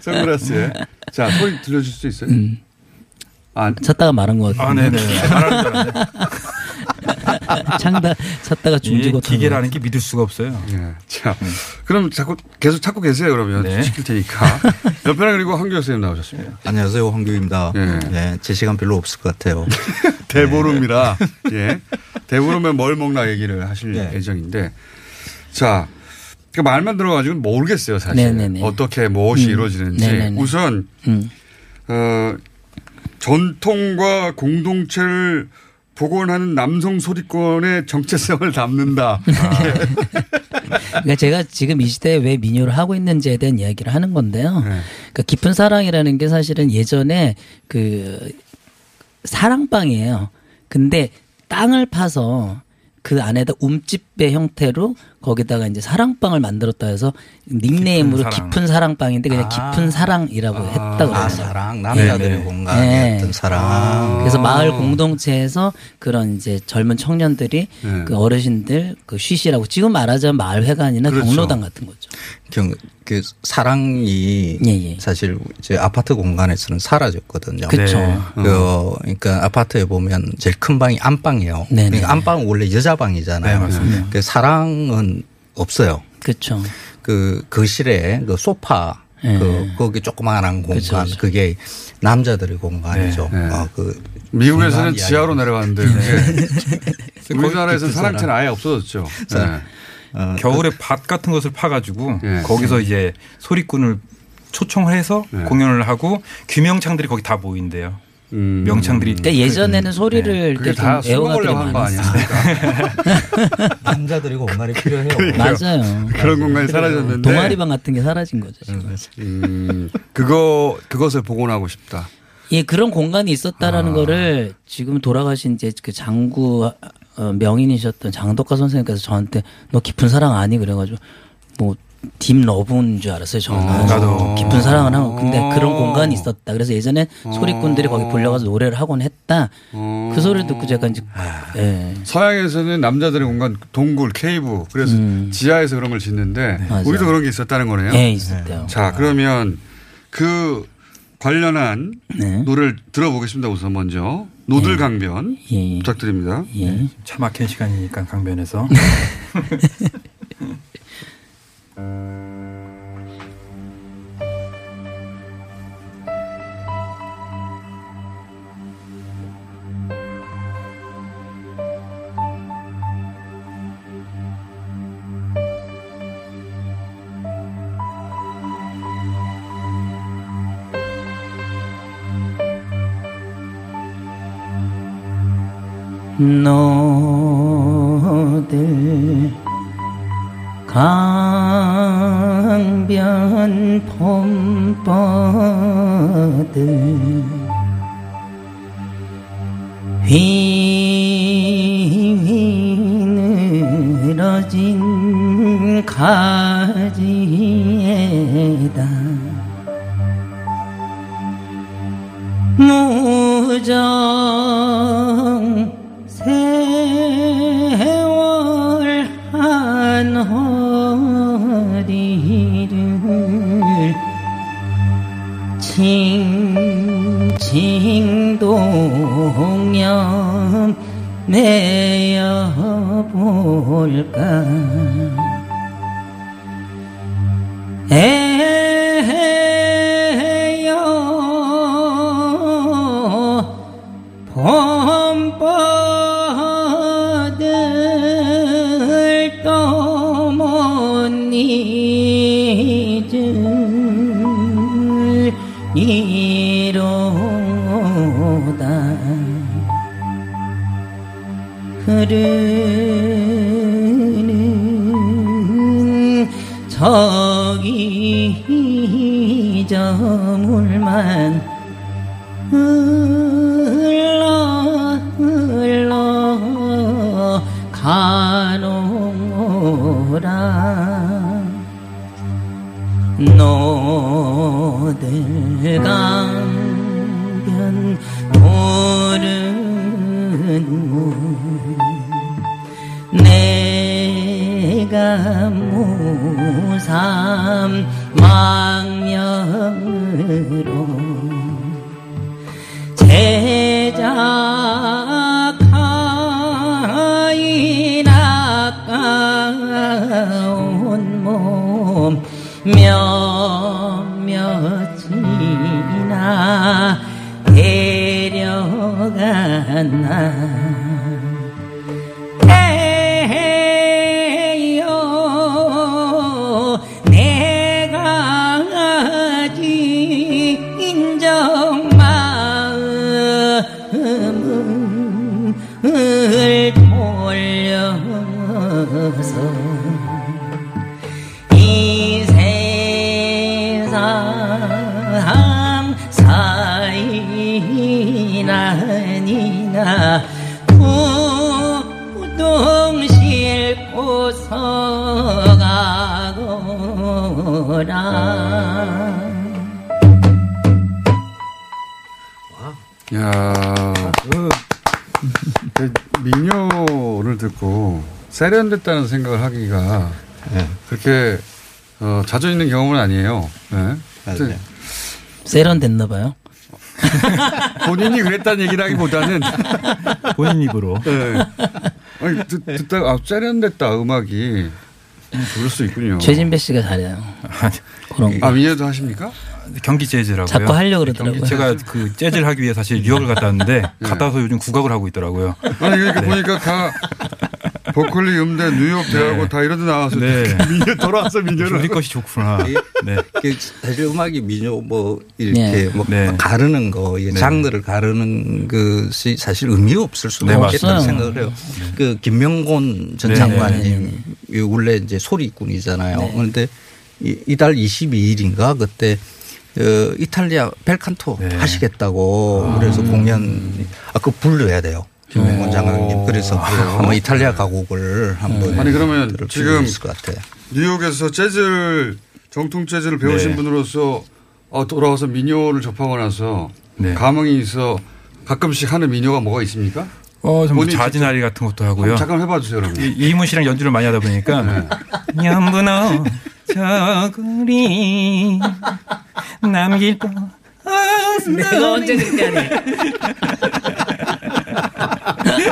선글라스에 자 소리 들려줄 수 있어요? 음. 아 찾다가 말한 것 같아요. 아, 네네. 말하는 줄 알았네. 창다 찾다가 중지고 이 기계라는 게 믿을 수가 없어요. 예. 자, 그럼 자꾸 계속 찾고 계세요. 그러면 네. 시킬 테니까. [laughs] 옆에는 그리고 황교 선생님 나오셨습니다. 안녕하세요. 황교입니다. 예. 네, 제 시간 별로 없을 것 같아요. [laughs] 대보름이라 [laughs] 예. 대보름에 뭘 먹나 얘기를 하실 네. 예정인데 자. 그 말만 들어가지고 모르겠어요, 사실. 네네네. 어떻게 무엇이 음. 이루어지는지. 네네네. 우선 음. 어, 전통과 공동체를 복원하는 남성 소리권의 정체성을 담는다. [laughs] 그러니까 제가 지금 이 시대에 왜 민요를 하고 있는지에 대한 이야기를 하는 건데요. 네. 그러니까 깊은 사랑이라는 게 사실은 예전에 그 사랑방이에요. 근데 땅을 파서 그 안에다 움집배 형태로 거기다가 이제 사랑방을 만들었다 해서 닉네임으로 깊은 사랑. 깊은 사랑방인데 그냥 깊은 사랑이라고 했다 그래요. 아, 사랑. 남자들의 네. 공간의 네. 어떤 사랑. 그래서 마을 공동체에서 그런 이제 젊은 청년들이 네. 그 어르신들 그 쉬시라고 지금 말하자면 마을 회관이나 그렇죠. 경로당 같은 거죠. 경, 그 사랑이 예, 사실 이제 아파트 공간에서는 사라졌거든요. 네. 그 그러니까 아파트에 보면 제일 큰 방이 안방이에요. 네네. 그러니까 안방은 원래 여자 방이잖아요. 네, 맞습니다. 그 사랑은 없어요. 그렇죠. 그 거실에 그 소파 네. 그 거기 조그마한 공간 그쵸, 그쵸. 그게 남자들의 공간이죠. 네. 어, 그 미국에서는 지하로. 내려갔는데 [laughs] 그게 우리나라에서 깊은 사랑채는 사랑. 아예 없어졌죠. 사- 네. 겨울에 밭 같은 것을 파가지고 예. 거기서 이제 소리꾼을 초청을 해서 네. 공연을 하고 규명창들이 거기 다 모인대요. 음. 명창들이. 그러니까 예전에는 소리를 네. 그게 다좀 애호가들이 숨어보려고 한 거 많았어요. [laughs] 남자들이 공간이 필요해요. 맞아요. 그런 공간이 사라졌는데 동아리방 같은 게 사라진 거죠. 지금. 음, 그거 그것을 복원하고 싶다. 예, 그런 공간이 있었다라는 아. 거를 지금 돌아가신 이제 그 장구 어, 명인이셨던 장덕화 선생님께서 저한테 너 깊은 사랑 아니 그래가지고 뭐 딥 러브인 줄 알았어요 저는 어, 나도. 깊은 사랑을 하고 근데 어. 그런 공간이 있었다 그래서 예전에 소리꾼들이 거기 불려가서 노래를 하곤 했다 어. 그 소리를 듣고 제가 이제 예. 서양에서는 남자들의 공간 동굴, 케이브 그래서 지하에서 그런 걸 짓는데 음. 맞아요. 우리도 그런 게 있었다는 거네요. 예, 있었대요. 자 그러면 그 관련한 네. 노래를 들어보겠습니다. 우선 먼저 노들 강변 예. 부탁드립니다. 예. 차 막힌 시간이니까 강변에서. [laughs] 너들 강변 봄버들 휘늘어진 가 오르는 내가 무삼 망 듣고 세련됐다는 생각을 하기가 그렇게 어, 자주 있는 경험은 아니에요. 네. 맞아요. 세련됐나 봐요. [laughs] 본인이 그랬다는 얘기라기보다는 [laughs] 본인 입으로. 네. 아니, 듣, 듣다가 아, 세련됐다 음악이 음, 그럴 수 있군요. 최진배 씨가 잘해요. 그런 거. 아 민요도 하십니까? 경기 재즈라고요. 자꾸 하려고 그러더라고요. 경기- 제가 그 재즈를 하기 위해 사실 뉴욕을 갔다 왔는데 네. 갔다 와서 요즘 국악을 하고 있더라고요. 아니 그러니까 네. 보니까 다 버클리 음대 뉴욕 대학원 다 이런 데 나와서 네. [laughs] 민요 돌아와서 민요를 우리 것이 좋구나. 네. 그 사실 음악이 민요 뭐 이렇게 네. 뭐 네. 가르는 거, 이 네. 장르를 가르는 것이 사실 의미가 없을 수도 네, 없겠다는. 생각을 해요. 그 김명곤 전 네, 장관님 이 원래 이제 소리꾼이잖아요. 네. 그런데 이달 22일인가 그때 어, 이탈리아 벨칸토 네. 하시겠다고 그래서 공연 아그 불러야 돼요. 김명곤 장관님. 그래서 한번 이탈리아 가곡을 한번 아니 그러면 지금. 뉴욕에서 재즈를 정통 재즈를 배우신 네. 분으로서 어, 돌아와서 민요를 접하고 나서 네. 감흥이 있어 가끔씩 하는 민요가 뭐가 있습니까? 어, 좀 자진아리 같은 것도 하고요. 잠깐 해봐 주세요. 이- 이문 씨랑 연주를 많이 하다 보니까 [laughs] 연분어 저구리 남길 거 내가 언제 그렇게 하니?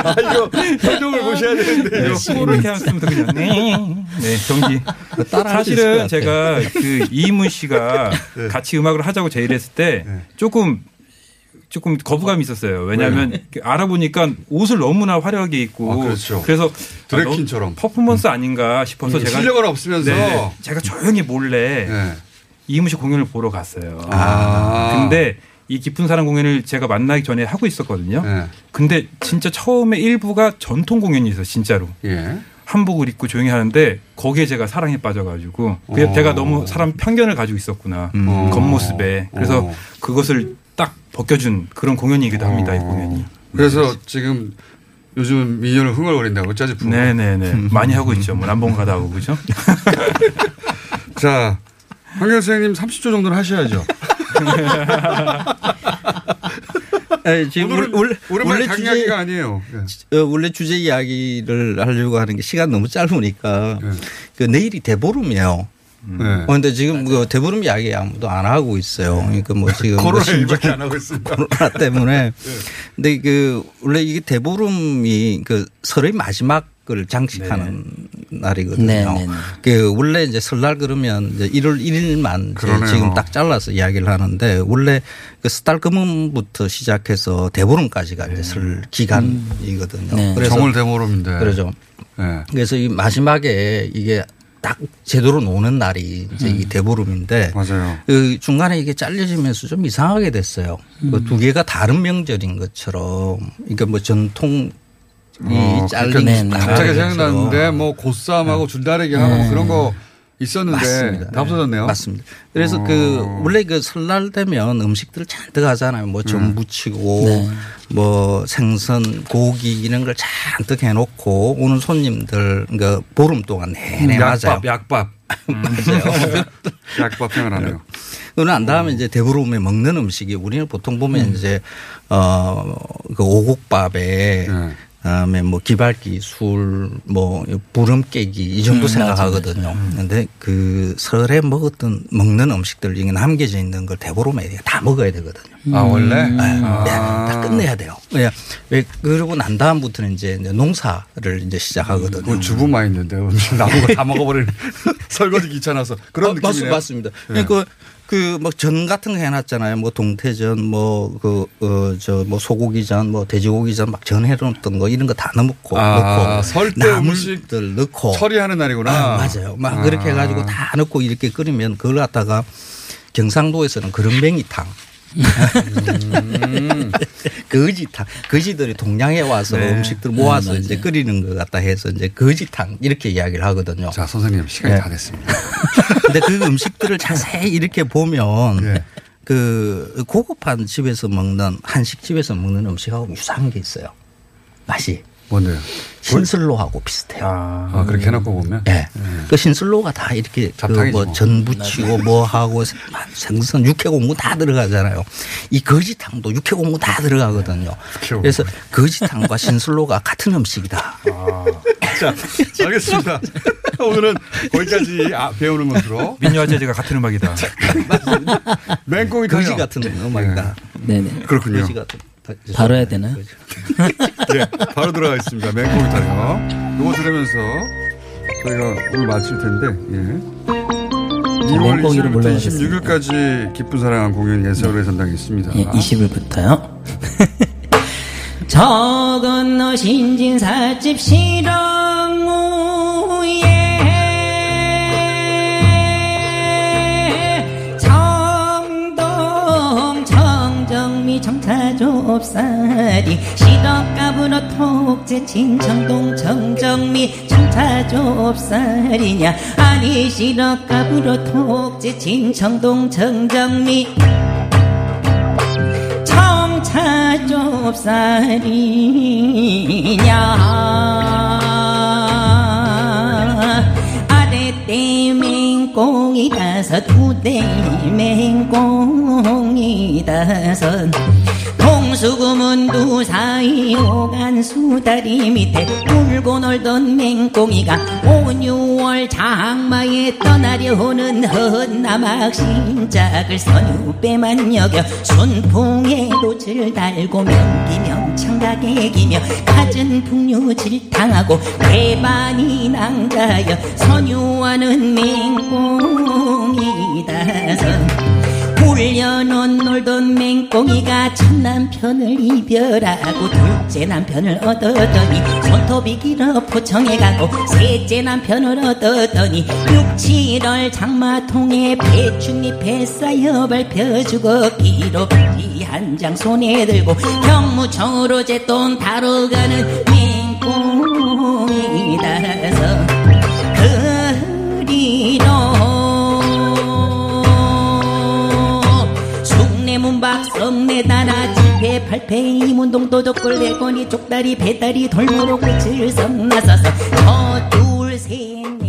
아, 이거 설명을 보셔야 되는데. 수고를 이렇게 하면 더 그냥 네, 네것 사실은. 제가 그 이문 씨가 네. 같이 음악을 하자고 제의했을 때 조금 조금 거부감이 있었어요. 왜냐하면 그 알아보니까 옷을 너무나 화려하게 입고 아, 그렇죠. 래서 드래킨처럼. 퍼포먼스 아닌가 싶어서 음, 제가 실력은 없으면서. 네, 제가 조용히 몰래 네. 이문 씨 공연을 보러 갔어요. 아. 근데 이 깊은 사랑 공연을 제가 만나기 전에 하고 있었거든요. 네. 근데 진짜 처음에 일부가 전통 공연이 있어요, 진짜로. 예. 한복을 입고 조용히 하는데 거기에 제가 사랑에 빠져가지고 어. 제가 너무 사람 편견을 가지고 있었구나 음. 겉모습에 그래서 어. 그것을 딱 벗겨준 그런 공연이기도 합니다 이 공연이. 그래서 지금 요즘 민요를 흥얼거린다고 프로. 네네네 [laughs] 많이 하고 있죠. 뭐 남봉 가다 하고 그죠? [laughs] 자, 황경 선생님 30초 정도는 하셔야죠. [laughs] 아니, 지금 오늘은 원래 원래 강 주제 이야기가 아니에요. 예. 어, 원래 주제 이야기를 하려고 하는 게 시간 너무 짧으니까 그 내일이 대보름이에요. 네. 어, 근데 지금 그 대보름 이야기 아무도 안 하고 있어요. 그러니까 뭐 지금 뭐 [laughs] 코로나 일밖에 안 하고 있습니다. 코로나 때문에. 근데 그 원래 이게 대보름이 그 설의 마지막을 장식하는 날이거든요. 네, 네, 네. 그 원래 이제 설날 그러면 이제 1월 1일만 그러네요. 지금 딱 잘라서 이야기를 하는데 원래 그 스탈금음부터 시작해서 대보름까지가 이제 설 기간이거든요. 네. 그래서 정월 대보름인데. 그러죠. 네. 그래서 이 마지막에 이게 딱 제대로 노는 날이 이제 이 대보름인데 맞아요. 그 중간에 이게 잘려지면서 좀 이상하게 됐어요. 음. 그두 개가 다른 명절인 것처럼 그러니까 뭐 전통 이 어, 잘린 갑자기. 생각났는데 뭐 고쌈하고 줄다리기 하고 뭐 그런 거 있었는데 맞습니다. 다 없어졌네요. 맞습니다. 그래서 어. 그 원래 그 설날 되면 음식들을 잔뜩 하잖아요. 뭐 음. 전부치고 네. 뭐 생선, 고기 이런 걸 잔뜩 해놓고 오는 손님들 그 보름 동안 내내 맞아요. 약밥, 약밥. [laughs] 맞아요. [laughs] 약밥 생각나네요. 그러고 난 다음에 이제 대보름에 먹는 음식이 우리는 보통 보면 이제 어그 오곡밥에 네. 그다음에 뭐 기발 기 술, 뭐 부름 깨기 이 정도 음, 생각하거든요. 그런데 그 설에 먹었던 먹는 음식들 중에 남겨져 있는 걸 대보름에 다 먹어야 되거든요. 아, 원래? 네, 아. 네, 다 끝내야 돼요. 왜, 왜 그러고 난 다음부터는 이제 농사를 이제 시작하거든요. 그 주부 마인드인데 음식 [laughs] 남은 거다 먹어버리는 [laughs] 설거지 귀찮아서 그런 어, 느낌이네요. 맞습니다. 네. 그, 그, 뭐, 전 같은 거 해놨잖아요. 뭐, 동태전, 뭐, 그, 어, 저, 뭐, 소고기전, 뭐, 돼지고기전 막 전해놓던 거, 이런 거 다 넣고, 아, 넣고. 설때 나물들 넣고. 처리하는 날이구나. 아, 맞아요. 막 아. 그렇게 해가지고 다 넣고 이렇게 끓이면 그걸 갖다가 경상도에서는 그런뱅이탕. 음. 거지탕. 거지들이 동양에 와서 네. 음식들 모아서 네, 이제. 끓이는 것 같다 해서 이제 거지탕 이렇게 이야기를 하거든요. 자, 선생님 시간이 네. 다 됐습니다. [laughs] 근데 그 음식들을 자세히 이렇게 보면 네. 그 고급한 집에서 먹는 한식 집에서 먹는 음식하고 유사한 게 있어요. 맛이 뭔데요? 신슬로하고 비슷해요. 아, 그렇게 해놓고 보면? 예. 그 신슬로가 다 이렇게 잡탕이지 뭐. 그뭐 전 부치고 뭐 하고 생선 육회공무 다 들어가잖아요. 이 거지탕도 육회공무 다 들어가거든요. 육회공무. 그래서 거지탕과 신슬로가 같은 음식이다. 자, 알겠습니다. 오늘은 거기까지 아, 배우는 것으로. 민요와 재즈가 같은 음악이다. 맹꽁이 거지. 같은 음악이다. 네 네. 그렇군요. 거지 같은. 바로 해야 되나요? 네, 바로 들어가 있습니다. 맹꽁이 타령. 요거 들으면서 저희가 오늘 마칠 텐데, 예. 2월 맹꽁이를 20일부터 몰라야겠습니다. 26일까지 기쁜 사랑 공연 예설의 전당이 있습니다. 예, 20일부터요. 저 [laughs] 건너 신진 사집 실ong 후에 정차좁쌀이 시덕갑으로 톡제 진청동 정정미 정차좁쌀이냐? 아니 시덕갑으로 톡제 진청동 정정미 청차좁쌀이냐 아래 때 맹꽁이 다섯 우대 맹꽁이 다섯 동 수구문 두 사이 오간 수다리 밑에 울고 놀던 맹꽁이가 5, 6월 장마에 떠나려오는 헛나막 신작을 선유배만 여겨 순풍에 돛을 달고 명기명 청각에 기며 갖은 풍류질 당하고 배반이 낭자여 선유하는 맹꽁이다 선 굴려놓은 놀던 맹꽁이가 첫 남편을 이별하고 둘째 남편을 얻었더니 손톱이 길어 포청에 가고 셋째 남편을 얻었더니 6, 7월 장마통에 배춧잎에 쌓여 밟혀주고 기록지 한장 손에 들고 경무청으로 제돈 다뤄 가는 맹꽁이다 숭례문박 성내다나 집회 팔패 이문동 도덕골 내거니 쪽다리 배다리 돌무로 끝을 성 나서서 저 둘 셋